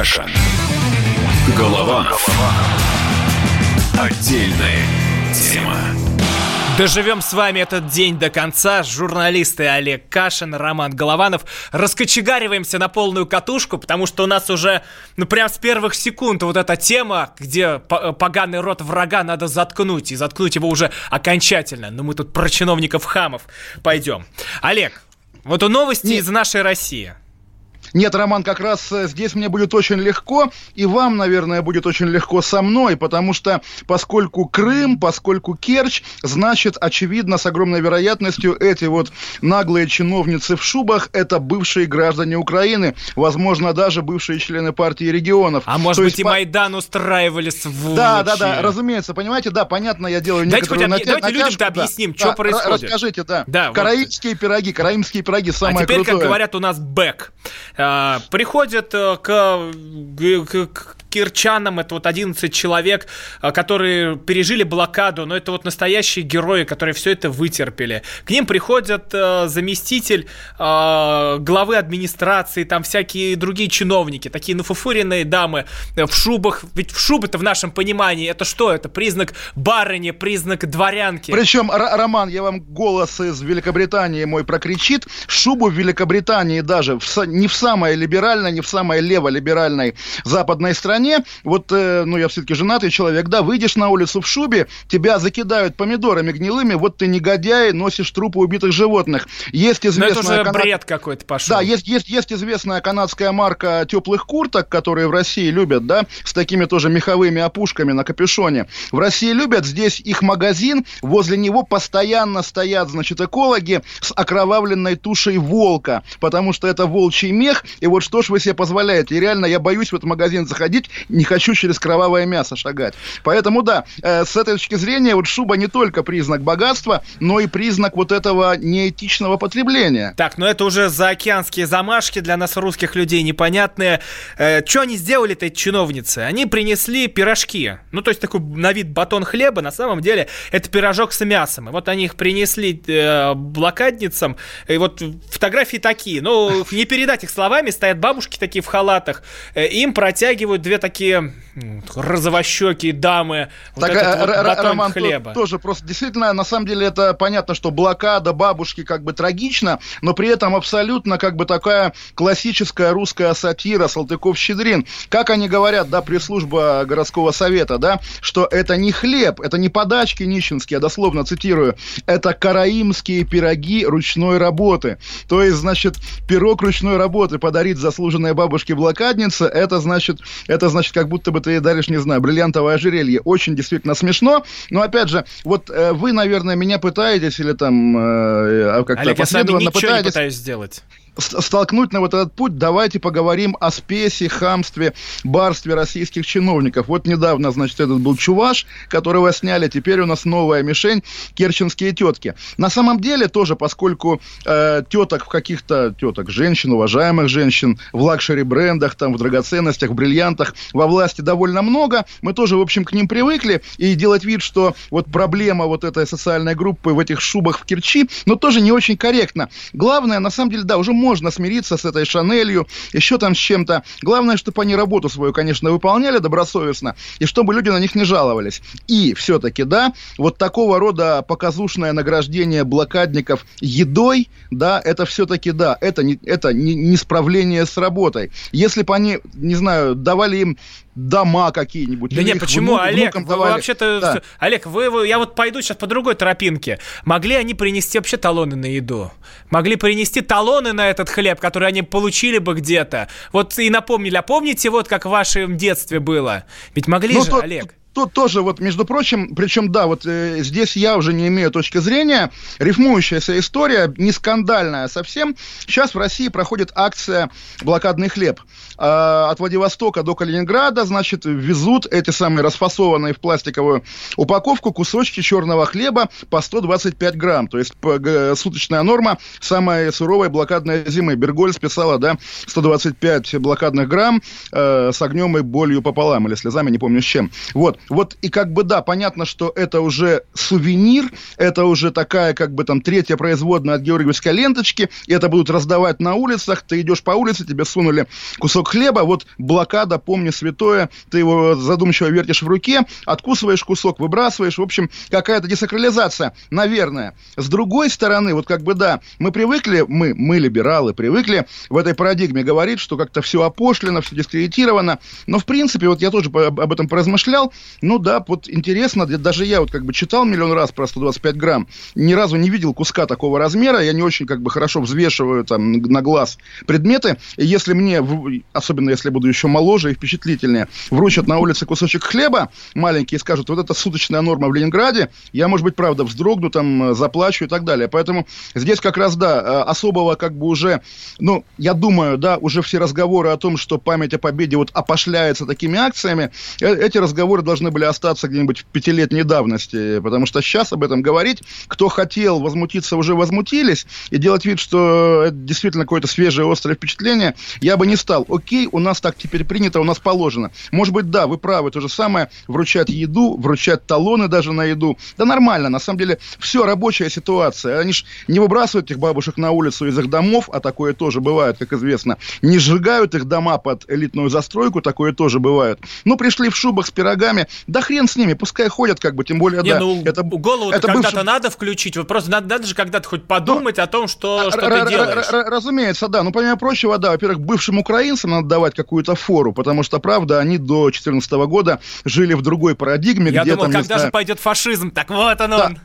Кашин. Голованов. Отдельная тема. Доживем с вами этот день до конца. Журналисты Олег Кашин, Роман Голованов. Раскочегариваемся на полную катушку, потому что у нас уже, ну, прям с первых секунд вот эта тема, где поганый рот врага надо заткнуть, и заткнуть его уже окончательно. Но мы тут про чиновников хамов пойдем. Олег, вот у новости Нет. из нашей России. Нет, Роман, как раз э, здесь мне будет очень легко, и вам, наверное, будет очень легко со мной, потому что поскольку Крым, поскольку Керчь, значит, очевидно, с огромной вероятностью эти вот наглые чиновницы в шубах – это бывшие граждане Украины, возможно, даже бывшие члены партии регионов. А может То быть, есть, и Майдан устраивали сволочи. Да, да, да, разумеется, понимаете, да, понятно, я делаю Давайте некоторую хоть, натя- Давайте людям-то объясним, да, что да, происходит. Расскажите, да. да Караимские вот. пироги, караимские пироги, самое А теперь, крутое. как говорят у нас, бэк. А, приходят э, к, к, к кирчанам, это вот 11 человек, а, которые пережили блокаду, но это вот настоящие герои, которые все это вытерпели. К ним приходят э, заместитель э, главы администрации, там всякие другие чиновники, такие нафуфуренные дамы в шубах. Ведь в шубы-то в нашем понимании это что? Это признак барыни, признак дворянки. Причем, Роман, я вам голос из Великобритании мой прокричит. Шубу в Великобритании даже в, не в самой либеральной, не в самой леволиберальной западной стране стране, вот, э, ну, я все-таки женатый человек, да, выйдешь на улицу в шубе, тебя закидают помидорами гнилыми, вот ты негодяй, носишь трупы убитых животных. Есть известная... Но это уже канад... бред какой-то пошел. Да, есть, есть, есть известная канадская марка теплых курток, которые в России любят, да, с такими тоже меховыми опушками на капюшоне. В России любят, здесь их магазин, возле него постоянно стоят, значит, экологи с окровавленной тушей волка, потому что это волчий мех, и вот что ж вы себе позволяете? И реально, я боюсь в этот магазин заходить, не хочу через кровавое мясо шагать. Поэтому, да, э, с этой точки зрения, вот шуба не только признак богатства, но и признак вот этого неэтичного потребления. Так, но это уже заокеанские замашки для нас, русских людей, непонятные. Э, что они сделали-то, эти чиновницы? Они принесли пирожки. Ну, то есть такой на вид батон хлеба, на самом деле это пирожок с мясом. И вот они их принесли э, блокадницам, и вот фотографии такие. Ну, не передать их словами, стоят бабушки такие в халатах, им протягивают две такие розовощекие дамы. Так, вот этот вот Роман, хлеба. тоже просто действительно, на самом деле, это понятно, что блокада бабушки как бы трагична, но при этом абсолютно как бы такая классическая русская сатира Салтыков-Щедрин. Как они говорят, да, пресс-служба городского совета, да, что это не хлеб, это не подачки нищенские, я дословно цитирую, это караимские пироги ручной работы. То есть, значит, пирог ручной работы подарить заслуженной бабушке блокаднице, это значит, это значит, как будто бы ты даришь, не знаю, бриллиантовое ожерелье. Очень действительно смешно. Но опять же, вот э, вы, наверное, меня пытаетесь или там э, как-то Олег, последовательно я с вами ничего пытаетесь... не пытаюсь сделать столкнуть на вот этот путь, давайте поговорим о спесе, хамстве, барстве российских чиновников. Вот недавно, значит, этот был Чуваш, которого сняли, теперь у нас новая мишень – керченские тетки. На самом деле тоже, поскольку э, теток в каких-то, теток, женщин, уважаемых женщин, в лакшери-брендах, там, в драгоценностях, в бриллиантах, во власти довольно много, мы тоже, в общем, к ним привыкли, и делать вид, что вот проблема вот этой социальной группы в этих шубах в Керчи, но тоже не очень корректно. Главное, на самом деле, да, уже можно смириться с этой Шанелью, еще там с чем-то. Главное, чтобы они работу свою, конечно, выполняли добросовестно, и чтобы люди на них не жаловались. И все-таки, да, вот такого рода показушное награждение блокадников едой, да, это все-таки, да, это не, это не, не справление с работой. Если бы они, не знаю, давали им дома какие-нибудь. Да нет, почему, внук, Олег, вы, вообще-то, да. Олег, вы, вы, я вот пойду сейчас по другой тропинке. Могли они принести вообще талоны на еду? Могли принести талоны на этот хлеб, который они получили бы где-то? Вот и напомнили, а помните вот как в вашем детстве было? Ведь могли ну, же, то, Олег? Тут тоже, вот, между прочим, причем, да, вот э, здесь я уже не имею точки зрения, рифмующаяся история, не скандальная совсем. Сейчас в России проходит акция «Блокадный хлеб». Э, от Владивостока до Калининграда, значит, везут эти самые расфасованные в пластиковую упаковку кусочки черного хлеба по 125 грамм. То есть суточная норма самой суровой блокадной зимы. Берголь списала, да, 125 блокадных грамм э, с огнем и болью пополам, или слезами, не помню с чем. Вот. Вот и как бы да, понятно, что это уже сувенир, это уже такая как бы там третья производная от георгиевской ленточки, и это будут раздавать на улицах, ты идешь по улице, тебе сунули кусок хлеба, вот блокада, помни святое, ты его задумчиво вертишь в руке, откусываешь кусок, выбрасываешь, в общем, какая-то десакрализация, наверное. С другой стороны, вот как бы да, мы привыкли, мы, мы либералы, привыкли в этой парадигме говорить, что как-то все опошлено, все дискредитировано, но в принципе, вот я тоже об этом поразмышлял, ну да, вот интересно, даже я вот как бы читал миллион раз про 125 грамм, ни разу не видел куска такого размера, я не очень как бы хорошо взвешиваю там на глаз предметы, и если мне, особенно если буду еще моложе и впечатлительнее, вручат на улице кусочек хлеба маленький и скажут, вот это суточная норма в Ленинграде, я, может быть, правда, вздрогну, там, заплачу и так далее. Поэтому здесь как раз, да, э, особого как бы уже, ну, я думаю, да, уже все разговоры о том, что память о победе вот опошляется такими акциями, э, эти разговоры должны были остаться где-нибудь в пятилетней давности, потому что сейчас об этом говорить, кто хотел возмутиться, уже возмутились, и делать вид, что это действительно какое-то свежее, острое впечатление, я бы не стал. Окей, у нас так теперь принято, у нас положено. Может быть, да, вы правы, то же самое, вручать еду, вручать талоны даже на еду. Да нормально, на самом деле, все, рабочая ситуация. Они ж не выбрасывают этих бабушек на улицу из их домов, а такое тоже бывает, как известно. Не сжигают их дома под элитную застройку, такое тоже бывает. Ну, пришли в шубах с пирогами, да хрен с ними, пускай ходят, как бы, тем более, не, да. Ну, это, голову это когда-то бывший... надо включить, вот просто надо, надо же когда-то хоть подумать Но... о том, что, что ты делаешь. Разумеется, да. Ну, помимо прочего, да, во-первых, бывшим украинцам надо давать какую-то фору, потому что, правда, они до 2014 года жили в другой парадигме. Я где думал, там, когда же пойдет фашизм, так вот он да. он.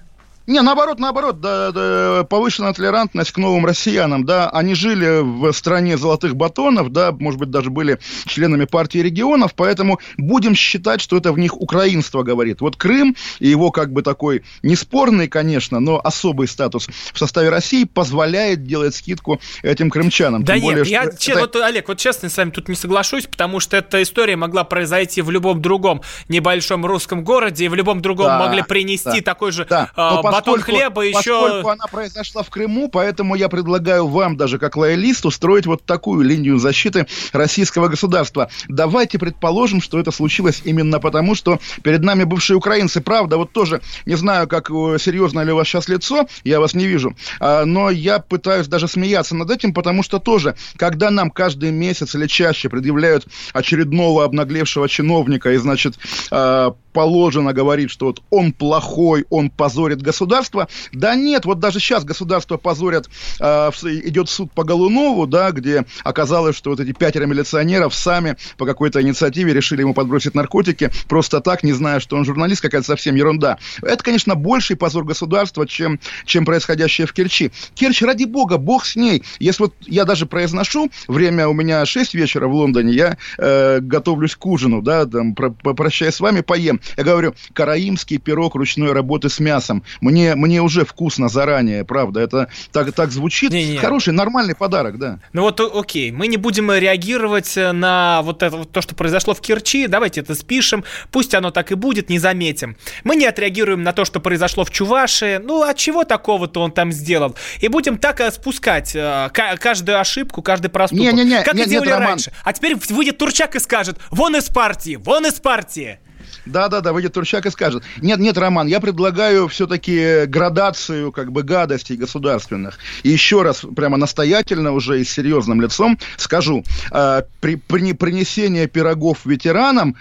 Не, наоборот, наоборот, да, да, повышенная толерантность к новым россиянам, да, они жили в стране золотых батонов, да, может быть, даже были членами партии регионов, поэтому будем считать, что это в них украинство говорит. Вот Крым и его как бы такой неспорный, конечно, но особый статус в составе России позволяет делать скидку этим крымчанам. Да Тем нет, более, я, это... честно, вот, Олег, вот честно с вами тут не соглашусь, потому что эта история могла произойти в любом другом небольшом русском городе, и в любом другом да, могли принести да, такой же да. А, батон хлеба еще... Поскольку она произошла в Крыму, поэтому я предлагаю вам, даже как лоялисту, строить вот такую линию защиты российского государства. Давайте предположим, что это случилось именно потому, что перед нами бывшие украинцы. Правда, вот тоже, не знаю, как э, серьезно ли у вас сейчас лицо, я вас не вижу, а, но я пытаюсь даже смеяться над этим, потому что тоже, когда нам каждый месяц или чаще предъявляют очередного обнаглевшего чиновника и, значит, а, положено говорить, что вот он плохой, он позорит государство. Да нет, вот даже сейчас государство позорят, э, идет суд по Голунову, да, где оказалось, что вот эти пятеро милиционеров сами по какой-то инициативе решили ему подбросить наркотики, просто так, не зная, что он журналист, какая-то совсем ерунда. Это, конечно, больший позор государства, чем, чем происходящее в Керчи. Керчь, ради бога, бог с ней. Если вот я даже произношу, время у меня 6 вечера в Лондоне, я э, готовлюсь к ужину, да, там, про, прощаясь с вами, поем. Я говорю, караимский пирог ручной работы с мясом. Мне, мне уже вкусно заранее, правда. Это так, так звучит. Не, не. Хороший, нормальный подарок, да. Ну вот, окей, мы не будем реагировать на вот это вот то, что произошло в Керчи. Давайте это спишем. Пусть оно так и будет, не заметим. Мы не отреагируем на то, что произошло в Чувашии. Ну, от чего такого-то он там сделал? И будем так спускать э, каждую ошибку, каждый проступок. Не, не, не, как не, и делали нет, раньше. Роман. А теперь выйдет Турчак и скажет, вон из партии, вон из партии. Да-да-да, выйдет Турчак и скажет. Нет, нет, Роман, я предлагаю все-таки градацию как бы гадостей государственных. И еще раз, прямо настоятельно уже и с серьезным лицом скажу. Э, при, при принесении пирогов ветеранам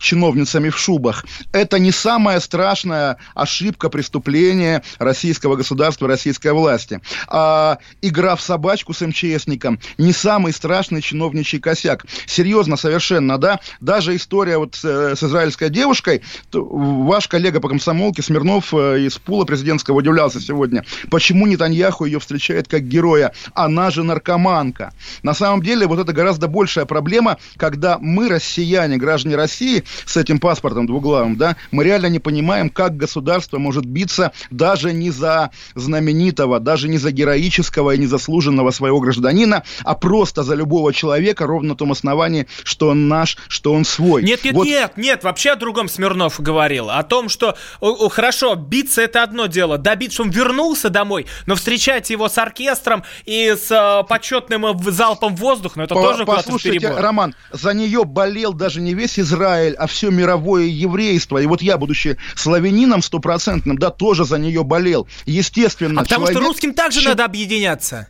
чиновницами в шубах. Это не самая страшная ошибка, преступление российского государства, российской власти. А игра в собачку с МЧСником не самый страшный чиновничий косяк. Серьезно, совершенно, да? Даже история вот с, э, с израильской девушкой, ваш коллега по комсомолке Смирнов э, из пула президентского удивлялся сегодня, почему Нетаньяху ее встречает как героя. Она же наркоманка. На самом деле, вот это гораздо большая проблема, когда мы, россияне, граждане России, с этим паспортом двуглавым, да, мы реально не понимаем, как государство может биться даже не за знаменитого, даже не за героического и незаслуженного своего гражданина, а просто за любого человека, ровно на том основании, что он наш, что он свой. Нет, нет, вот. нет, нет, вообще о другом Смирнов говорил, о том, что о, о, хорошо, биться это одно дело, добиться, что он вернулся домой, но встречать его с оркестром и с э, почетным залпом воздуха, ну это По, тоже Послушайте, Роман, за нее болел даже не весь Израиль, а все мировое еврейство. И вот я, будучи славянином стопроцентным, да, тоже за нее болел. Естественно, а потому человек... что русским также надо объединяться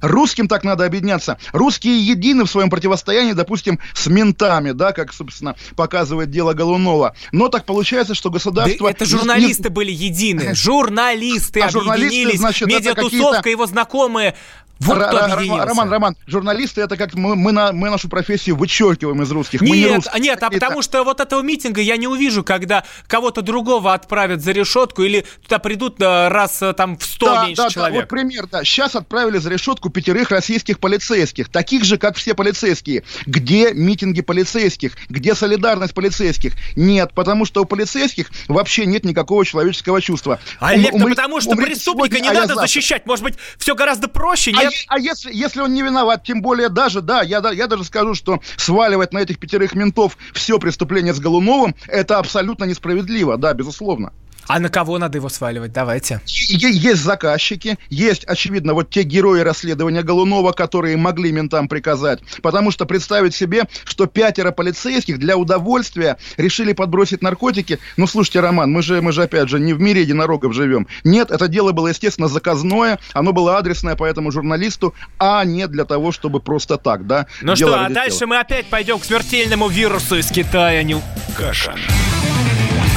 русским так надо объединяться. Русские едины в своем противостоянии, допустим, с ментами, да, как, собственно, показывает дело Голунова. Но так получается, что государство... Да это журналисты не... были едины. Журналисты а объединились. Значит, Медиатусовка, его знакомые вот кто объединился. Роман, Роман, журналисты это как мы, мы, на, мы нашу профессию вычеркиваем из русских. Нет, мы не русские. нет, а потому что вот этого митинга я не увижу, когда кого-то другого отправят за решетку или туда придут э, раз э, там в 100 да, меньше да, человек. Да, вот пример, да. Сейчас отправили за решетку пятерых российских полицейских, таких же, как все полицейские. Где митинги полицейских? Где солидарность полицейских? Нет, потому что у полицейских вообще нет никакого человеческого чувства. Олег, Ум, да потому что преступника сегодня, не а надо защищать. Может быть, все гораздо проще, а а если, если он не виноват, тем более даже, да, я, я даже скажу, что сваливать на этих пятерых ментов все преступление с Голуновым, это абсолютно несправедливо, да, безусловно. А на кого надо его сваливать? Давайте. Есть заказчики, есть, очевидно, вот те герои расследования Голунова, которые могли ментам приказать. Потому что представить себе, что пятеро полицейских для удовольствия решили подбросить наркотики. Ну, слушайте, Роман, мы же, мы же опять же не в мире единорогов живем. Нет, это дело было, естественно, заказное, оно было адресное по этому журналисту, а не для того, чтобы просто так, да. Ну что, а дальше мы опять пойдем к смертельному вирусу из Китая. Не... Каша.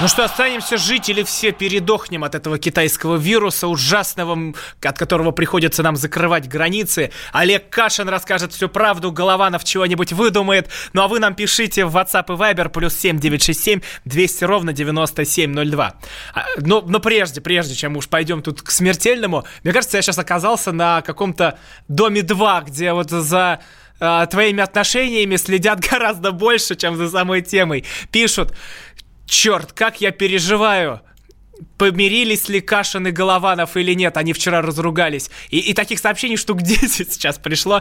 Ну что, останемся жить или все передохнем от этого китайского вируса ужасного, от которого приходится нам закрывать границы. Олег Кашин расскажет всю правду, Голованов чего-нибудь выдумает. Ну а вы нам пишите в WhatsApp и Viber плюс 7967 200 ровно 9702. А, но, но прежде, прежде чем уж пойдем тут к смертельному, мне кажется, я сейчас оказался на каком-то доме 2, где вот за а, твоими отношениями следят гораздо больше, чем за самой темой. Пишут, черт, как я переживаю помирились ли Кашин и Голованов или нет, они вчера разругались. И, и таких сообщений штук 10 сейчас пришло.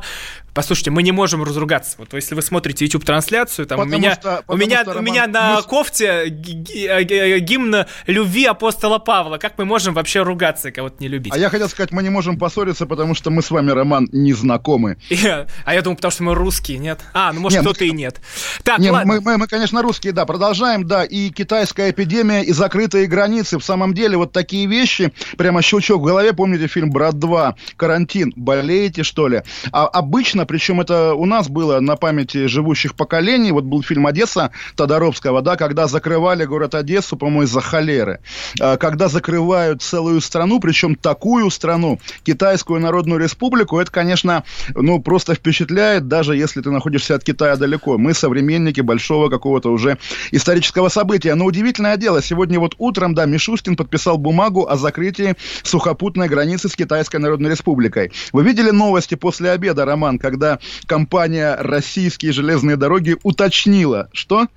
Послушайте, мы не можем разругаться. Вот если вы смотрите YouTube-трансляцию, там потому у меня, что, у меня, что, Роман, у меня на мы... кофте гимн любви апостола Павла. Как мы можем вообще ругаться и кого-то не любить? А я хотел сказать, мы не можем поссориться, потому что мы с вами, Роман, не знакомы. а я думал, потому что мы русские, нет? А, ну может кто-то и нет. Так, ладно. Мы, мы, мы, конечно, русские, да. Продолжаем, да. И китайская эпидемия, и закрытые границы в самом деле вот такие вещи, прямо щелчок в голове, помните фильм «Брат 2», «Карантин», болеете, что ли? А обычно, причем это у нас было на памяти живущих поколений, вот был фильм «Одесса» Тодоровского, да, когда закрывали город Одессу, по-моему, из-за холеры. А, когда закрывают целую страну, причем такую страну, Китайскую Народную Республику, это, конечно, ну, просто впечатляет, даже если ты находишься от Китая далеко. Мы современники большого какого-то уже исторического события. Но удивительное дело, сегодня вот утром, да, Мишу Мишустин подписал бумагу о закрытии сухопутной границы с Китайской Народной Республикой. Вы видели новости после обеда, Роман, когда компания «Российские железные дороги» уточнила, что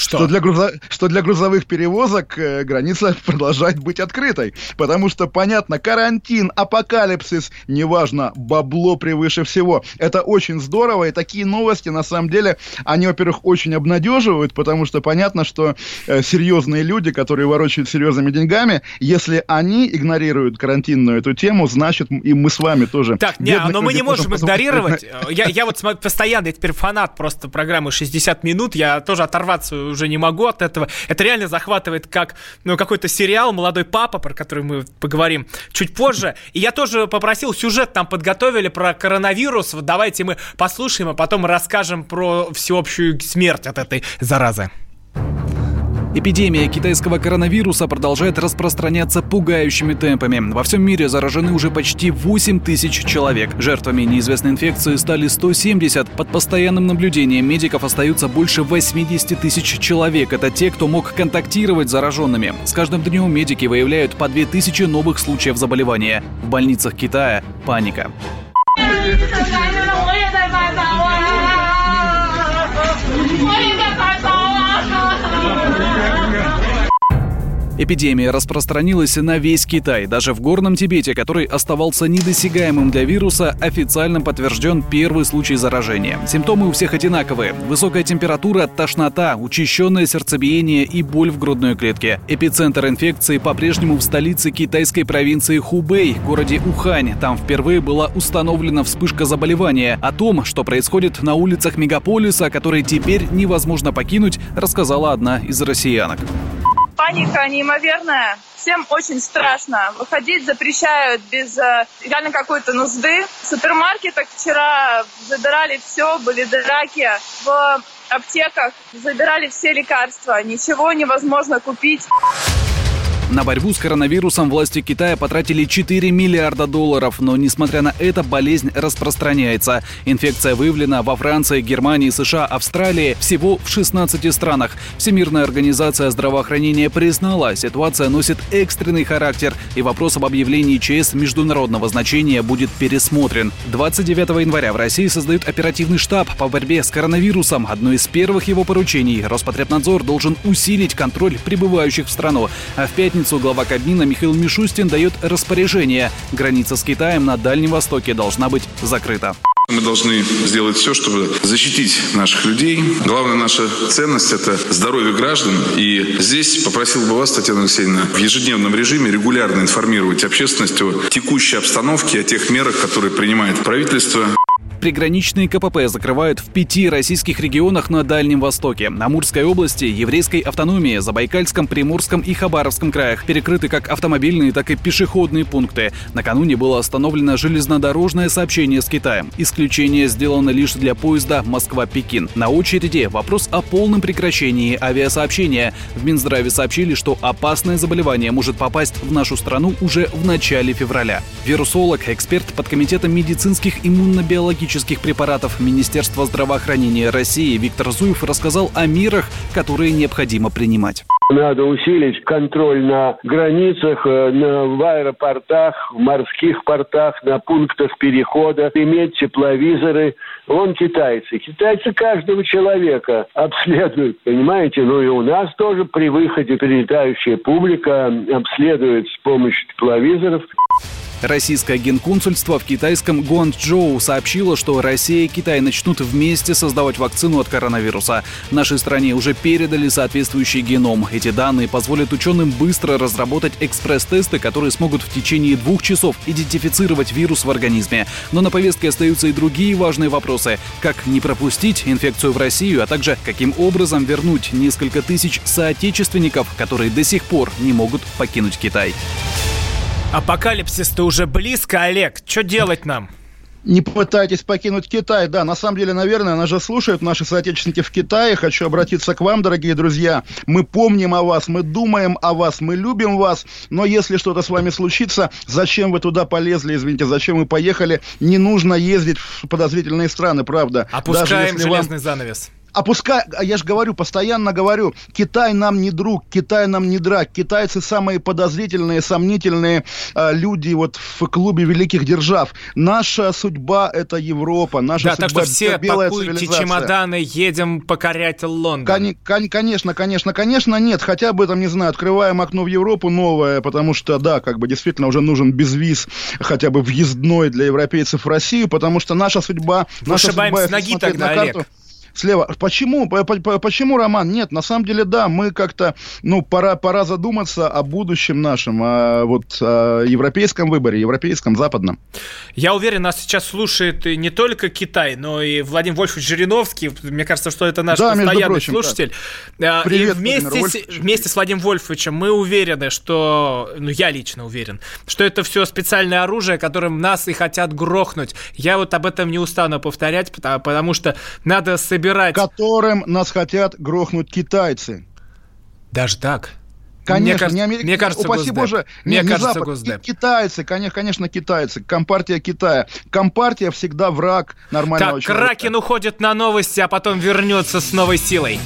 что? Что, для грузо... что для грузовых перевозок э, граница продолжает быть открытой. Потому что, понятно, карантин, апокалипсис, неважно, бабло превыше всего. Это очень здорово, и такие новости, на самом деле, они, во-первых, очень обнадеживают, потому что понятно, что э, серьезные люди, которые ворочают серьезными деньгами, если они игнорируют карантинную эту тему, значит, и мы с вами тоже. Так, не, но мы не можем игнорировать. Я, я вот постоянно, я теперь фанат просто программы «60 минут», я тоже оторваться уже не могу от этого. Это реально захватывает как ну, какой-то сериал «Молодой папа», про который мы поговорим чуть позже. И я тоже попросил, сюжет там подготовили про коронавирус. Вот давайте мы послушаем, а потом расскажем про всеобщую смерть от этой заразы. Эпидемия китайского коронавируса продолжает распространяться пугающими темпами. Во всем мире заражены уже почти 8 тысяч человек. Жертвами неизвестной инфекции стали 170. Под постоянным наблюдением медиков остаются больше 80 тысяч человек. Это те, кто мог контактировать с зараженными. С каждым днем медики выявляют по 2000 новых случаев заболевания. В больницах Китая паника. Эпидемия распространилась на весь Китай. Даже в горном Тибете, который оставался недосягаемым для вируса, официально подтвержден первый случай заражения. Симптомы у всех одинаковые. Высокая температура, тошнота, учащенное сердцебиение и боль в грудной клетке. Эпицентр инфекции по-прежнему в столице китайской провинции Хубэй, городе Ухань. Там впервые была установлена вспышка заболевания. О том, что происходит на улицах мегаполиса, который теперь невозможно покинуть, рассказала одна из россиянок паника неимоверная. Всем очень страшно. Выходить запрещают без э, реально какой-то нужды. В супермаркетах вчера забирали все, были драки. В аптеках забирали все лекарства. Ничего невозможно купить. На борьбу с коронавирусом власти Китая потратили 4 миллиарда долларов, но несмотря на это болезнь распространяется. Инфекция выявлена во Франции, Германии, США, Австралии, всего в 16 странах. Всемирная организация здравоохранения признала, ситуация носит экстренный характер и вопрос об объявлении ЧС международного значения будет пересмотрен. 29 января в России создают оперативный штаб по борьбе с коронавирусом. Одно из первых его поручений – Роспотребнадзор должен усилить контроль прибывающих в страну. А в пятницу пятницу глава Кабмина Михаил Мишустин дает распоряжение. Граница с Китаем на Дальнем Востоке должна быть закрыта. Мы должны сделать все, чтобы защитить наших людей. Главная наша ценность – это здоровье граждан. И здесь попросил бы вас, Татьяна Алексеевна, в ежедневном режиме регулярно информировать общественность о текущей обстановке, о тех мерах, которые принимает правительство. Приграничные КПП закрывают в пяти российских регионах на Дальнем Востоке. Амурской области, Еврейской автономии, Забайкальском, Приморском и Хабаровском краях перекрыты как автомобильные, так и пешеходные пункты. Накануне было остановлено железнодорожное сообщение с Китаем. Исключение сделано лишь для поезда Москва-Пекин. На очереди вопрос о полном прекращении авиасообщения. В Минздраве сообщили, что опасное заболевание может попасть в нашу страну уже в начале февраля. Вирусолог, эксперт под комитетом медицинских иммунобиологических наркотических препаратов Министерства здравоохранения России Виктор Зуев рассказал о мерах, которые необходимо принимать. Надо усилить контроль на границах, э, на, в аэропортах, в морских портах, на пунктах перехода, иметь тепловизоры. Вон китайцы. Китайцы каждого человека обследуют, понимаете? Ну и у нас тоже при выходе прилетающая публика обследует с помощью тепловизоров. Российское генконсульство в китайском Гуанчжоу сообщило, что Россия и Китай начнут вместе создавать вакцину от коронавируса. Нашей стране уже передали соответствующий геном. Эти данные позволят ученым быстро разработать экспресс-тесты, которые смогут в течение двух часов идентифицировать вирус в организме. Но на повестке остаются и другие важные вопросы. Как не пропустить инфекцию в Россию, а также каким образом вернуть несколько тысяч соотечественников, которые до сих пор не могут покинуть Китай. Апокалипсис-то уже близко, Олег. Что делать нам? Не пытайтесь покинуть Китай. Да, на самом деле, наверное, нас же слушают наши соотечественники в Китае. Хочу обратиться к вам, дорогие друзья. Мы помним о вас, мы думаем о вас, мы любим вас. Но если что-то с вами случится, зачем вы туда полезли, извините, зачем вы поехали? Не нужно ездить в подозрительные страны, правда. Опускаем железный вам... занавес опускай, а я же говорю, постоянно говорю, Китай нам не друг, Китай нам не драк, китайцы самые подозрительные, сомнительные э, люди вот в клубе великих держав. Наша судьба это Европа, наша да, судьба так что все белая пакуйте чемоданы, едем покорять Лондон. Кон- кон- конечно, конечно, конечно, нет, хотя бы там, не знаю, открываем окно в Европу новое, потому что, да, как бы действительно уже нужен безвиз, хотя бы въездной для европейцев в Россию, потому что наша судьба... наша судьба, с ноги тогда, на карту, Олег слева. Почему? Почему, Роман? Нет, на самом деле, да, мы как-то, ну, пора, пора задуматься о будущем нашем, о, вот, о европейском выборе, европейском, западном. Я уверен, нас сейчас слушает не только Китай, но и Владимир Вольфович Жириновский. Мне кажется, что это наш да, постоянный прочим, слушатель. Да. Привет, и вместе, с, вместе с Владимиром Вольфовичем мы уверены, что, ну, я лично уверен, что это все специальное оружие, которым нас и хотят грохнуть. Я вот об этом не устану повторять, потому, потому что надо собирать собирать... Которым нас хотят грохнуть китайцы. Даже так? Конечно, мне, не Америка. Мне кажется, упаси Госдеп. Боже, мне не, не кажется, Запад, Госдеп. Китайцы, конечно, конечно, китайцы. Компартия Китая. Компартия всегда враг нормального так, человека. Кракен уходит на новости, а потом вернется с новой силой.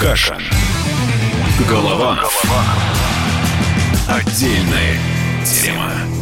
Каша. Голова. Отдельная тема.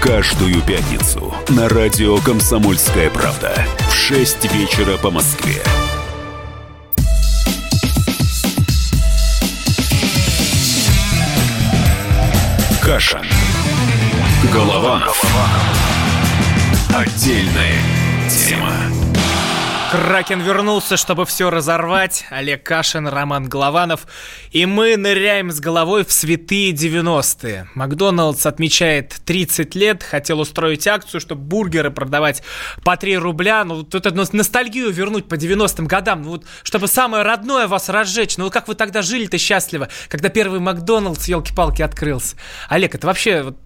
Каждую пятницу на радио «Комсомольская правда» в 6 вечера по Москве. Каша. Голова. Отдельная тема. Кракен вернулся, чтобы все разорвать. Олег Кашин, Роман Голованов. И мы ныряем с головой в святые 90-е. Макдоналдс отмечает 30 лет. Хотел устроить акцию, чтобы бургеры продавать по 3 рубля. Ну, тут одну ностальгию вернуть по 90-м годам. Ну, вот, чтобы самое родное вас разжечь. Ну, вот как вы тогда жили-то счастливо, когда первый Макдоналдс, елки-палки, открылся. Олег, это вообще вот,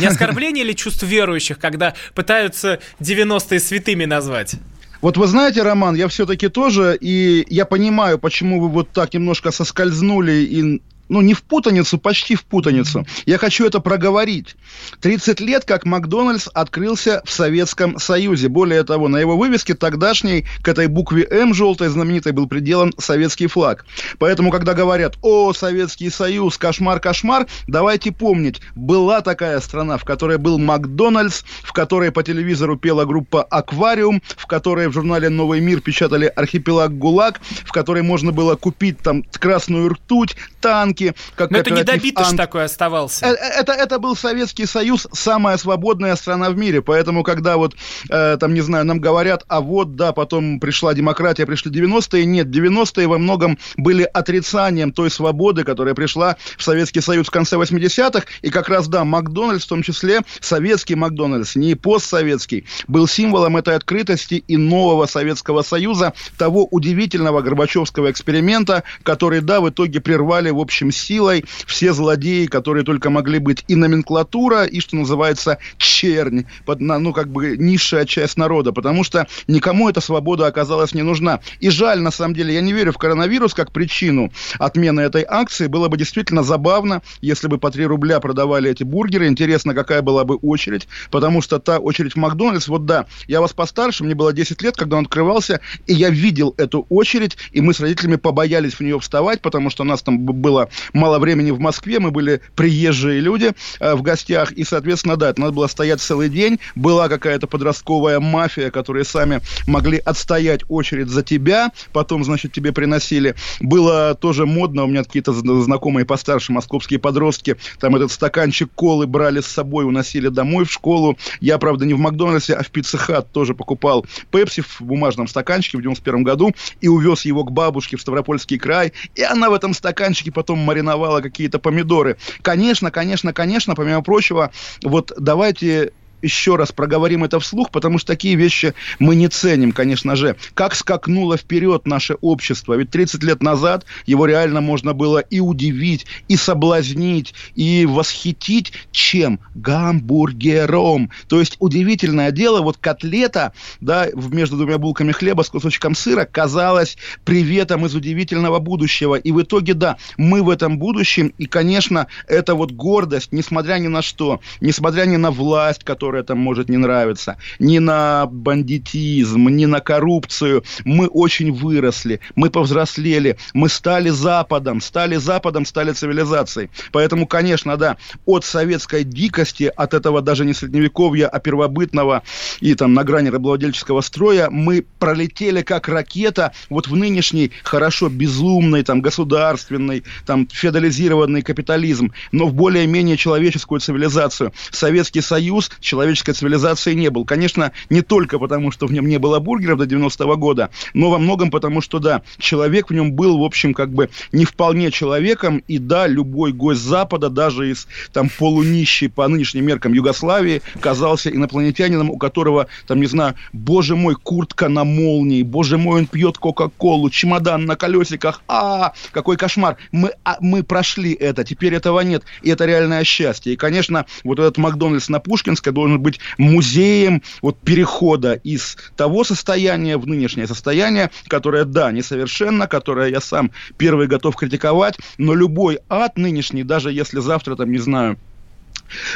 не оскорбление или чувство верующих, когда пытаются 90-е святыми назвать? Вот вы знаете, Роман, я все-таки тоже, и я понимаю, почему вы вот так немножко соскользнули и ну, не в путаницу, почти в путаницу. Я хочу это проговорить. 30 лет, как Макдональдс открылся в Советском Союзе. Более того, на его вывеске тогдашней к этой букве М желтой знаменитой был приделан советский флаг. Поэтому, когда говорят «О, Советский Союз, кошмар, кошмар», давайте помнить, была такая страна, в которой был Макдональдс, в которой по телевизору пела группа «Аквариум», в которой в журнале «Новый мир» печатали «Архипелаг ГУЛАГ», в которой можно было купить там красную ртуть, танк, как Но это не добитыш Ант... такой оставался. Это, это, это был Советский Союз, самая свободная страна в мире. Поэтому, когда вот, э, там, не знаю, нам говорят, а вот, да, потом пришла демократия, пришли 90-е. Нет, 90-е во многом были отрицанием той свободы, которая пришла в Советский Союз в конце 80-х. И как раз, да, Макдональдс, в том числе советский Макдональдс, не постсоветский, был символом этой открытости и нового Советского Союза, того удивительного Горбачевского эксперимента, который, да, в итоге прервали, в общем, силой все злодеи, которые только могли быть, и номенклатура, и, что называется, чернь, под, ну, как бы низшая часть народа, потому что никому эта свобода оказалась не нужна. И жаль, на самом деле, я не верю в коронавирус как причину отмены этой акции. Было бы действительно забавно, если бы по 3 рубля продавали эти бургеры. Интересно, какая была бы очередь, потому что та очередь в Макдональдс, вот да, я вас постарше, мне было 10 лет, когда он открывался, и я видел эту очередь, и мы с родителями побоялись в нее вставать, потому что у нас там было мало времени в Москве, мы были приезжие люди э, в гостях, и, соответственно, да, это надо было стоять целый день, была какая-то подростковая мафия, которые сами могли отстоять очередь за тебя, потом, значит, тебе приносили. Было тоже модно, у меня какие-то знакомые постарше московские подростки, там этот стаканчик колы брали с собой, уносили домой в школу. Я, правда, не в Макдональдсе, а в Пицца тоже покупал пепси в бумажном стаканчике в 91 году и увез его к бабушке в Ставропольский край, и она в этом стаканчике потом мариновала какие-то помидоры. Конечно, конечно, конечно, помимо прочего, вот давайте еще раз проговорим это вслух, потому что такие вещи мы не ценим, конечно же. Как скакнуло вперед наше общество. Ведь 30 лет назад его реально можно было и удивить, и соблазнить, и восхитить чем? Гамбургером. То есть удивительное дело, вот котлета, да, между двумя булками хлеба с кусочком сыра казалась приветом из удивительного будущего. И в итоге, да, мы в этом будущем, и, конечно, это вот гордость, несмотря ни на что, несмотря ни на власть, которая там может не нравиться, ни на бандитизм, ни на коррупцию, мы очень выросли, мы повзрослели, мы стали Западом, стали Западом, стали цивилизацией. Поэтому, конечно, да, от советской дикости, от этого даже не средневековья, а первобытного и там на грани рабовладельческого строя, мы пролетели как ракета вот в нынешний хорошо безумный, там, государственный, там, феодализированный капитализм, но в более-менее человеческую цивилизацию. Советский Союз, человеческой цивилизации не был. Конечно, не только потому, что в нем не было бургеров до 90-го года, но во многом потому, что, да, человек в нем был, в общем, как бы не вполне человеком, и да, любой гость Запада, даже из там полунищей по нынешним меркам Югославии, казался инопланетянином, у которого, там, не знаю, боже мой, куртка на молнии, боже мой, он пьет Кока-Колу, чемодан на колесиках, а, какой кошмар. Мы, а, мы прошли это, теперь этого нет, и это реальное счастье. И, конечно, вот этот Макдональдс на Пушкинской должен быть музеем вот перехода из того состояния в нынешнее состояние, которое, да, несовершенно, которое я сам первый готов критиковать, но любой ад нынешний, даже если завтра, там, не знаю,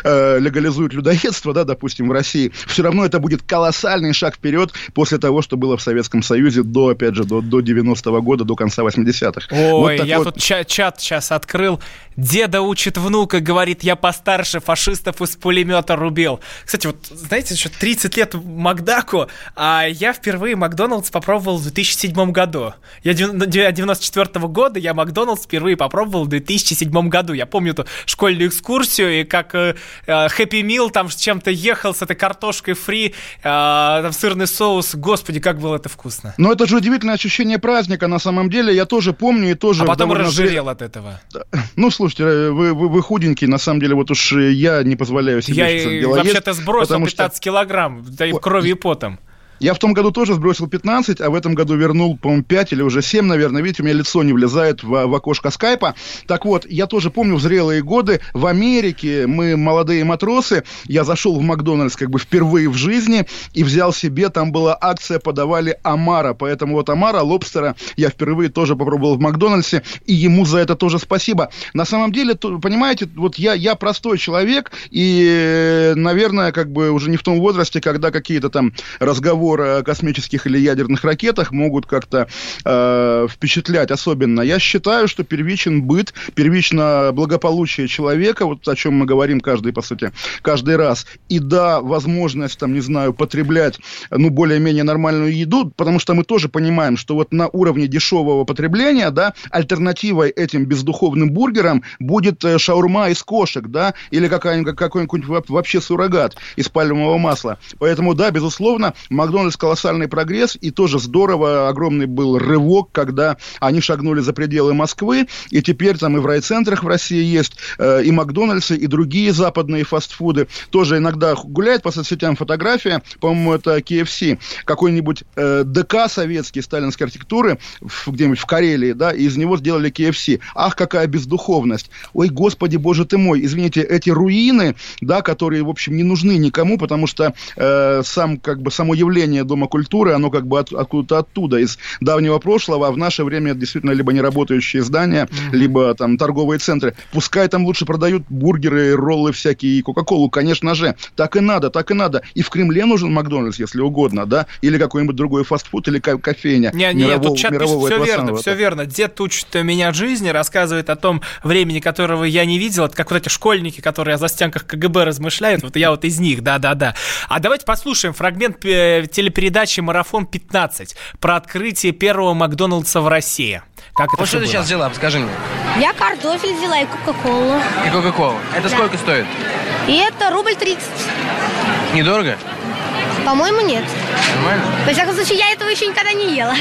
э, легализуют людоедство, да, допустим, в России, все равно это будет колоссальный шаг вперед после того, что было в Советском Союзе до, опять же, до, до 90-го года, до конца 80-х. Ой, вот я вот... тут чат, чат сейчас открыл. Деда учит внука, говорит, я постарше, фашистов из пулемета рубил. Кстати, вот, знаете, еще 30 лет Макдаку, а я впервые Макдоналдс попробовал в 2007 году. Я 94 -го года, я Макдоналдс впервые попробовал в 2007 году. Я помню эту школьную экскурсию, и как Хэппи Мил там с чем-то ехал, с этой картошкой фри, э, там сырный соус. Господи, как было это вкусно. Но это же удивительное ощущение праздника на самом деле. Я тоже помню и тоже... А потом разжирел от этого. Ну, слушайте, э, вы, вы, вы худенький, на самом деле, вот уж я не позволяю себе Я вообще-то сбросил 15 что... килограмм, да и кровью и потом. Я в том году тоже сбросил 15, а в этом году вернул, по-моему, 5 или уже 7, наверное. Видите, у меня лицо не влезает в, в окошко скайпа. Так вот, я тоже помню в зрелые годы в Америке мы, молодые матросы, я зашел в Макдональдс как бы впервые в жизни и взял себе, там была акция, подавали Амара. Поэтому вот Амара, лобстера, я впервые тоже попробовал в Макдональдсе, и ему за это тоже спасибо. На самом деле, то, понимаете, вот я, я простой человек, и, наверное, как бы уже не в том возрасте, когда какие-то там разговоры разговоры о космических или ядерных ракетах могут как-то э, впечатлять особенно. Я считаю, что первичен быт, первично благополучие человека, вот о чем мы говорим каждый, по сути, каждый раз. И да, возможность, там, не знаю, потреблять, ну, более-менее нормальную еду, потому что мы тоже понимаем, что вот на уровне дешевого потребления, да, альтернативой этим бездуховным бургерам будет э, шаурма из кошек, да, или какая-нибудь, какой-нибудь вообще суррогат из пальмового масла. Поэтому, да, безусловно, Макдональдс Макдональдс колоссальный прогресс, и тоже здорово, огромный был рывок, когда они шагнули за пределы Москвы, и теперь там и в райцентрах в России есть э, и Макдональдсы, и другие западные фастфуды. Тоже иногда гуляет по соцсетям фотография, по-моему, это KFC, какой-нибудь э, ДК советский сталинской архитектуры где-нибудь в Карелии, да, и из него сделали KFC. Ах, какая бездуховность. Ой, господи, боже ты мой, извините, эти руины, да, которые, в общем, не нужны никому, потому что э, сам, как бы, само явление население Дома культуры, оно как бы от, откуда-то оттуда, из давнего прошлого, а в наше время это действительно либо неработающие здания, mm-hmm. либо там торговые центры. Пускай там лучше продают бургеры, роллы всякие и Кока-Колу, конечно же. Так и надо, так и надо. И в Кремле нужен Макдональдс, если угодно, да? Или какой-нибудь другой фастфуд, или кофейня. Не, не, мирового, тут чат пишет, все верно, самого, все верно. Дед учит меня жизни, рассказывает о том времени, которого я не видел. Это как вот эти школьники, которые о застенках КГБ размышляют. Вот я вот из них, да-да-да. А давайте послушаем фрагмент э, телепередачи «Марафон 15» про открытие первого Макдоналдса в России. Как это вот что ты сейчас взяла, скажи мне. Я картофель взяла и Кока-Колу. И Кока-Колу. Это да. сколько стоит? И это рубль 30. Недорого? По-моему, нет. Нормально? Во всяком случае, я этого еще никогда не ела.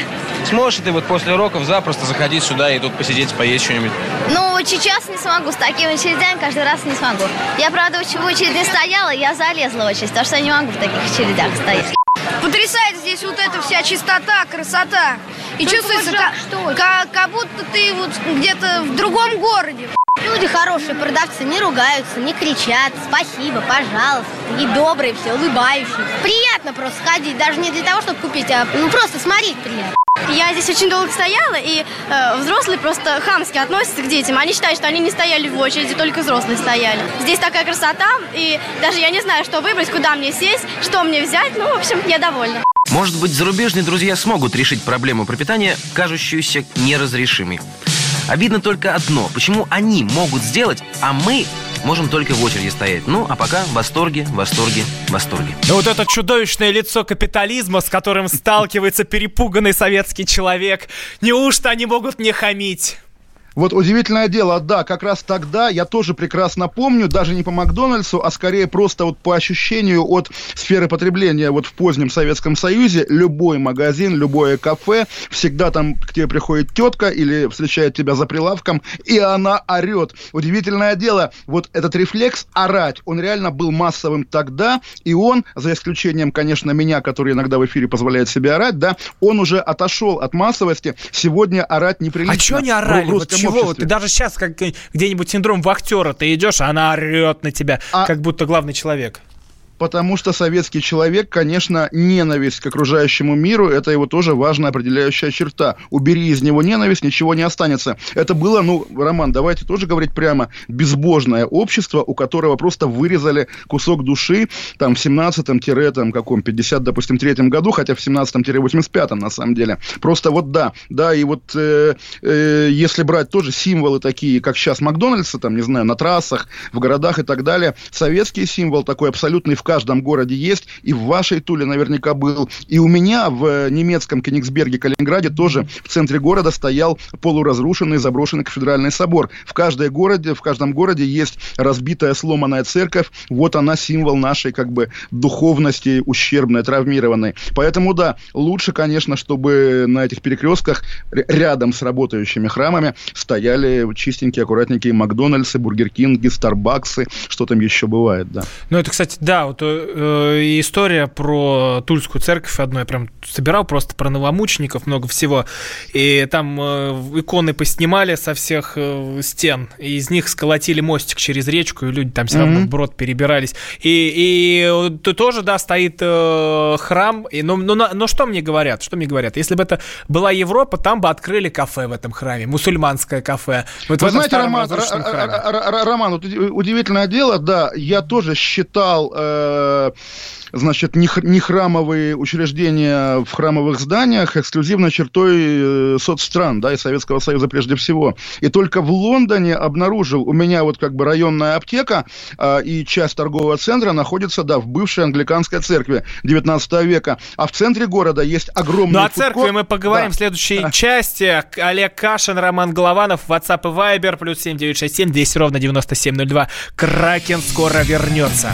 Сможешь ты вот после уроков запросто заходить сюда и тут посидеть, поесть что-нибудь? Ну, вот сейчас не смогу. С такими очередями каждый раз не смогу. Я, правда, в очереди стояла, я залезла в очередь, потому что я не могу в таких очередях стоять. Потрясает здесь вот эта вся чистота, красота. И Только чувствуется, как, что как, как будто ты вот где-то в другом городе. Люди хорошие, продавцы, не ругаются, не кричат. Спасибо, пожалуйста. И добрые все, улыбающиеся. Приятно просто ходить, даже не для того, чтобы купить, а ну просто смотреть приятно. Я здесь очень долго стояла, и э, взрослые просто хамски относятся к детям. Они считают, что они не стояли в очереди, только взрослые стояли. Здесь такая красота, и даже я не знаю, что выбрать, куда мне сесть, что мне взять. Ну, в общем, я довольна. Может быть, зарубежные друзья смогут решить проблему пропитания, кажущуюся неразрешимой. Обидно только одно. Почему они могут сделать, а мы можем только в очереди стоять. Ну, а пока в восторге, восторге, восторге. Ну вот это чудовищное лицо капитализма, с которым сталкивается перепуганный советский человек. Неужто они могут не хамить? Вот удивительное дело, да, как раз тогда я тоже прекрасно помню, даже не по Макдональдсу, а скорее просто вот по ощущению от сферы потребления вот в позднем Советском Союзе, любой магазин, любое кафе, всегда там к тебе приходит тетка или встречает тебя за прилавком, и она орет. Удивительное дело, вот этот рефлекс орать, он реально был массовым тогда, и он, за исключением, конечно, меня, который иногда в эфире позволяет себе орать, да, он уже отошел от массовости. Сегодня орать неприлично. А что не орали? Вот чего? Вот ты даже сейчас как где-нибудь синдром вахтера, ты идешь, а она орет на тебя, а... как будто главный человек потому что советский человек, конечно, ненависть к окружающему миру, это его тоже важная определяющая черта. Убери из него ненависть, ничего не останется. Это было, ну, Роман, давайте тоже говорить прямо, безбожное общество, у которого просто вырезали кусок души там в 17-м, каком, 50, допустим, третьем году, хотя в 17-85 на самом деле. Просто вот да, да, и вот э, э, если брать тоже символы такие, как сейчас Макдональдса, там, не знаю, на трассах, в городах и так далее, советский символ такой абсолютный в каждом городе есть, и в вашей Туле наверняка был. И у меня в немецком Кенигсберге, Калининграде тоже в центре города стоял полуразрушенный, заброшенный кафедральный собор. В, каждой городе, в каждом городе есть разбитая, сломанная церковь. Вот она символ нашей как бы духовности ущербной, травмированной. Поэтому да, лучше, конечно, чтобы на этих перекрестках рядом с работающими храмами стояли чистенькие, аккуратненькие Макдональдсы, Бургер Кинги, Старбаксы, что там еще бывает, да. Ну, это, кстати, да, вот э, история про Тульскую церковь одной, прям собирал просто про новомучеников, много всего. И там э, иконы поснимали со всех э, стен. И из них сколотили мостик через речку, и люди там все mm-hmm. равно брод перебирались. И, и то, тоже, да, стоит э, храм. И, но, но, но что мне говорят? Что мне говорят? Если бы это была Европа, там бы открыли кафе в этом храме, мусульманское кафе. Вот Вы знаете, Роман, Роман, вот удивительное дело, да, я тоже считал э, значит, не, не храмовые учреждения в храмовых зданиях эксклюзивной чертой э, соцстран, да, и Советского Союза прежде всего. И только в Лондоне обнаружил, у меня вот как бы районная аптека э, и часть торгового центра находится, да, в бывшей англиканской церкви 19 века. А в центре города есть огромный Ну, о церкви мы поговорим да. в следующей части. Олег Кашин, Роман Голованов, WhatsApp и Viber, плюс 7967 200 ровно 9702. Кракен скоро вернется.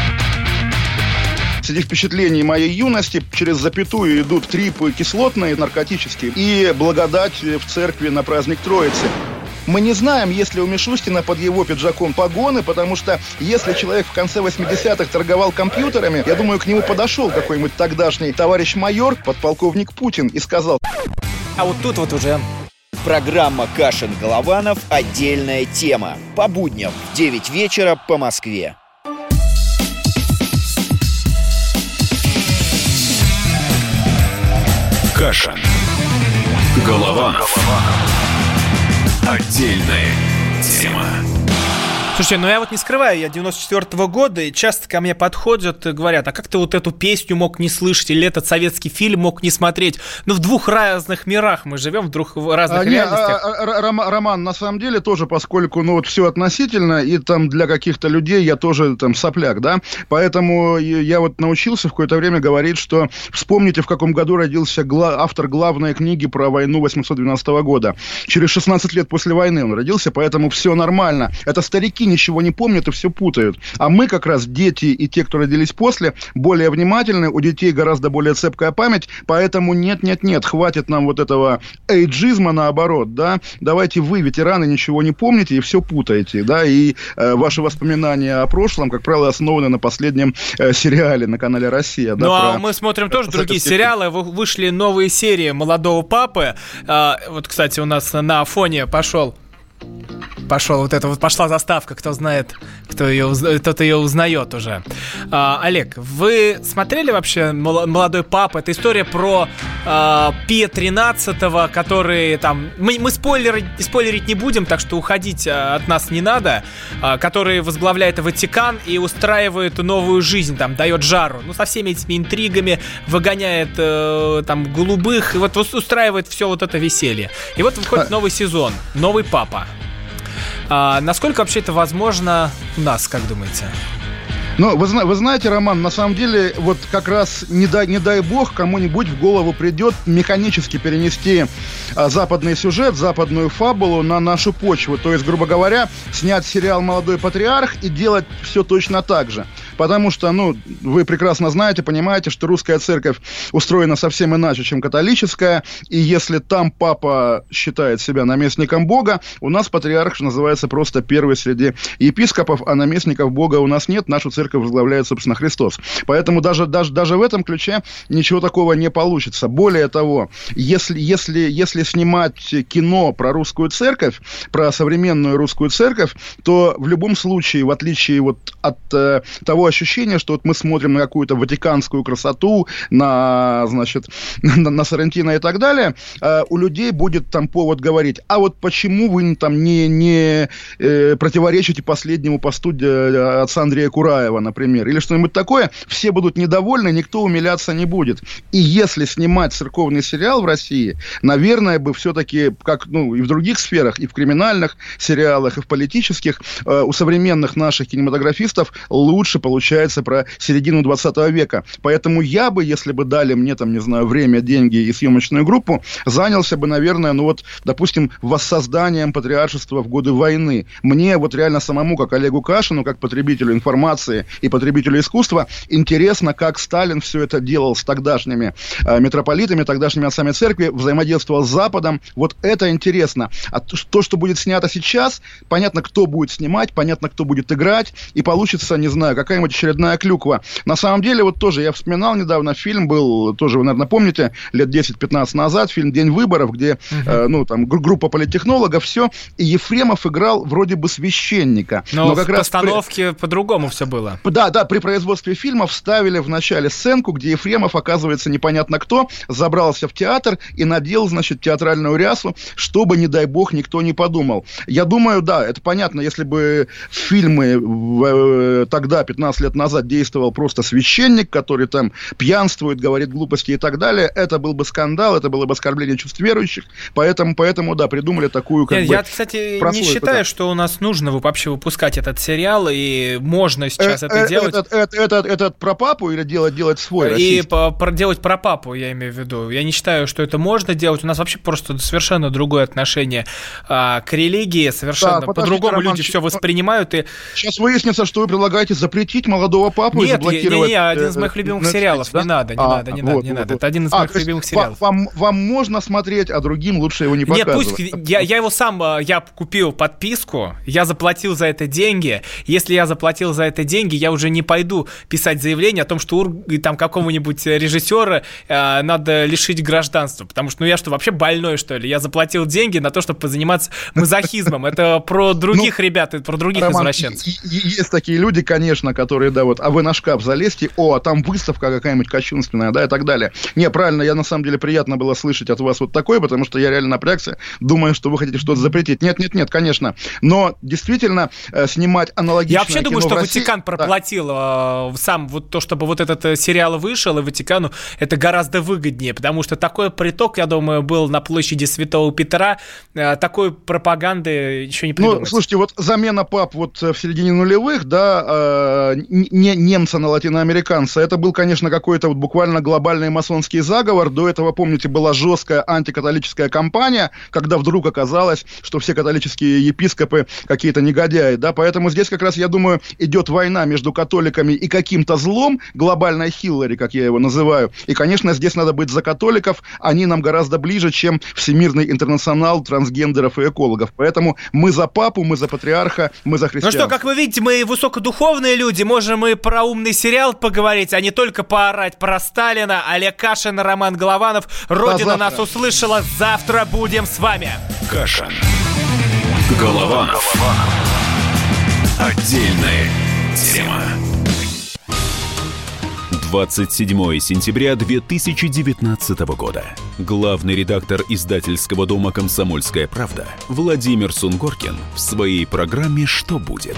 Среди впечатлений моей юности через запятую идут трипы кислотные, наркотические, и благодать в церкви на праздник Троицы. Мы не знаем, есть ли у Мишустина под его пиджаком погоны, потому что если человек в конце 80-х торговал компьютерами, я думаю, к нему подошел какой-нибудь тогдашний товарищ майор, подполковник Путин, и сказал... А вот тут вот уже Программа «Кашин-Голованов. Отдельная тема». По будням в 9 вечера по Москве. Кашин. Голованов. Отдельная тема. Слушайте, ну я вот не скрываю, я 94-го года, и часто ко мне подходят и говорят, а как ты вот эту песню мог не слышать, или этот советский фильм мог не смотреть? Ну, в двух разных мирах мы живем, в двух разных а, реальностях. Не, а, а, Роман, на самом деле тоже, поскольку, ну, вот все относительно, и там для каких-то людей я тоже там сопляк, да, поэтому я вот научился в какое-то время говорить, что вспомните, в каком году родился гла- автор главной книги про войну 812 года. Через 16 лет после войны он родился, поэтому все нормально. Это старики ничего не помнят и все путают. А мы как раз, дети и те, кто родились после, более внимательны, у детей гораздо более цепкая память, поэтому нет-нет-нет, хватит нам вот этого эйджизма наоборот, да, давайте вы, ветераны, ничего не помните и все путаете, да, и э, ваши воспоминания о прошлом, как правило, основаны на последнем э, сериале на канале «Россия». Да, ну, а мы смотрим тоже другие сериалы, вышли новые серии «Молодого папы», а, вот, кстати, у нас на фоне пошел пошел, вот это вот пошла заставка, кто знает, кто ее, кто-то ее узнает уже. А, Олег, вы смотрели вообще «Молодой папа»? Это история про а, Пия 13 который там... Мы, мы спойлеры, спойлерить не будем, так что уходить а, от нас не надо. А, который возглавляет Ватикан и устраивает новую жизнь, там, дает жару. Ну, со всеми этими интригами, выгоняет э, там голубых, и вот устраивает все вот это веселье. И вот выходит а новый сезон, новый папа. А, насколько вообще это возможно у нас, как думаете? Ну, вы, вы знаете, Роман, на самом деле, вот как раз не дай, не дай бог кому-нибудь в голову придет механически перенести а, западный сюжет, западную фабулу на нашу почву. То есть, грубо говоря, снять сериал «Молодой патриарх» и делать все точно так же потому что, ну, вы прекрасно знаете, понимаете, что русская церковь устроена совсем иначе, чем католическая, и если там папа считает себя наместником Бога, у нас патриарх называется просто первый среди епископов, а наместников Бога у нас нет, нашу церковь возглавляет, собственно, Христос. Поэтому даже, даже, даже в этом ключе ничего такого не получится. Более того, если, если, если снимать кино про русскую церковь, про современную русскую церковь, то в любом случае, в отличие вот от э, того, ощущение, что вот мы смотрим на какую-то ватиканскую красоту, на, значит, на, на Сарантино и так далее, э, у людей будет там повод говорить, а вот почему вы там не, не э, противоречите последнему посту э, отца Андрея Кураева, например, или что-нибудь такое, все будут недовольны, никто умиляться не будет. И если снимать церковный сериал в России, наверное, бы все-таки, как ну, и в других сферах, и в криминальных сериалах, и в политических, у современных наших кинематографистов лучше получается получается про середину 20 века. Поэтому я бы, если бы дали мне, там, не знаю, время, деньги и съемочную группу, занялся бы, наверное, ну вот, допустим, воссозданием патриаршества в годы войны. Мне вот реально самому, как Олегу Кашину, как потребителю информации и потребителю искусства, интересно, как Сталин все это делал с тогдашними э, митрополитами, тогдашними отцами церкви, взаимодействовал с Западом. Вот это интересно. А то, что будет снято сейчас, понятно, кто будет снимать, понятно, кто будет играть, и получится, не знаю, какая-нибудь очередная клюква. На самом деле, вот тоже я вспоминал недавно, фильм был, тоже вы, наверное, помните, лет 10-15 назад, фильм «День выборов», где, угу. э, ну, там, группа политтехнологов, все, и Ефремов играл вроде бы священника. Но, но как в раз постановке при... по-другому все было. Да, да, при производстве фильма вставили в начале сценку, где Ефремов, оказывается, непонятно кто, забрался в театр и надел, значит, театральную рясу, чтобы, не дай бог, никто не подумал. Я думаю, да, это понятно, если бы фильмы в, э, тогда, 15 лет назад действовал просто священник, который там пьянствует, говорит глупости и так далее, это был бы скандал, это было бы оскорбление чувств верующих, поэтому, поэтому да, придумали такую как Нет, бы... Я, кстати, не считаю, да. что у нас нужно вообще выпускать этот сериал, и можно сейчас э, это э, делать. Этот, этот, этот, этот про папу или делать, делать свой И по, про, делать про папу, я имею в виду. Я не считаю, что это можно делать. У нас вообще просто совершенно другое отношение а, к религии, совершенно да, по-другому люди все воспринимают. И... Сейчас выяснится, что вы предлагаете запретить молодого папу Нет, и заблокировать... Нет, один из моих любимых сериалов. Не надо, не надо, не надо, не надо. Это один из моих любимых сериалов. Вам, вам можно смотреть, а другим лучше его не показывать. Нет, пусть... Я, я его сам... А, я купил подписку, я заплатил за это деньги. Если я заплатил за это деньги, я уже не пойду писать заявление о том, что ур... там какого-нибудь режиссера э, надо лишить гражданства. Потому что, ну я что, вообще больной, что ли? Я заплатил деньги на то, чтобы позаниматься мазохизмом. Это про других ну, ребят, про других извращенцев. Есть такие люди, конечно, которые, да, вот, а вы на шкаф залезьте, о, а там выставка какая-нибудь кощунственная, да, и так далее. Не, правильно, я на самом деле приятно было слышать от вас вот такое, потому что я реально напрягся, думаю, что вы хотите что-то запретить. Нет, нет, нет, конечно. Но действительно э, снимать аналогичное Я вообще думаю, что России... Ватикан проплатил да. э, сам вот то, чтобы вот этот э, сериал вышел, и Ватикану это гораздо выгоднее, потому что такой приток, я думаю, был на площади Святого Петра, э, такой пропаганды еще не придумать. Ну, слушайте, вот замена пап вот э, в середине нулевых, да, э, не немца на латиноамериканца. Это был, конечно, какой-то вот буквально глобальный масонский заговор. До этого, помните, была жесткая антикатолическая кампания, когда вдруг оказалось, что все католические епископы какие-то негодяи, да, поэтому здесь как раз, я думаю, идет война между католиками и каким-то злом, глобальной Хиллари, как я его называю. И, конечно, здесь надо быть за католиков, они нам гораздо ближе, чем Всемирный интернационал трансгендеров и экологов. Поэтому мы за папу, мы за патриарха, мы за христиан. Ну что, как вы видите, мы высокодуховные люди, можем и про умный сериал поговорить, а не только поорать про Сталина. Олег Кашин, Роман Голованов. Родина нас услышала. Завтра будем с вами. Кашин. Голованов. Отдельная тема. 27 сентября 2019 года. Главный редактор издательского дома «Комсомольская правда» Владимир Сунгоркин в своей программе «Что будет?»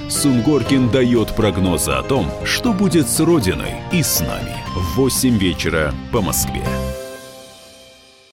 Сунгоркин дает прогнозы о том, что будет с Родиной и с нами в 8 вечера по Москве.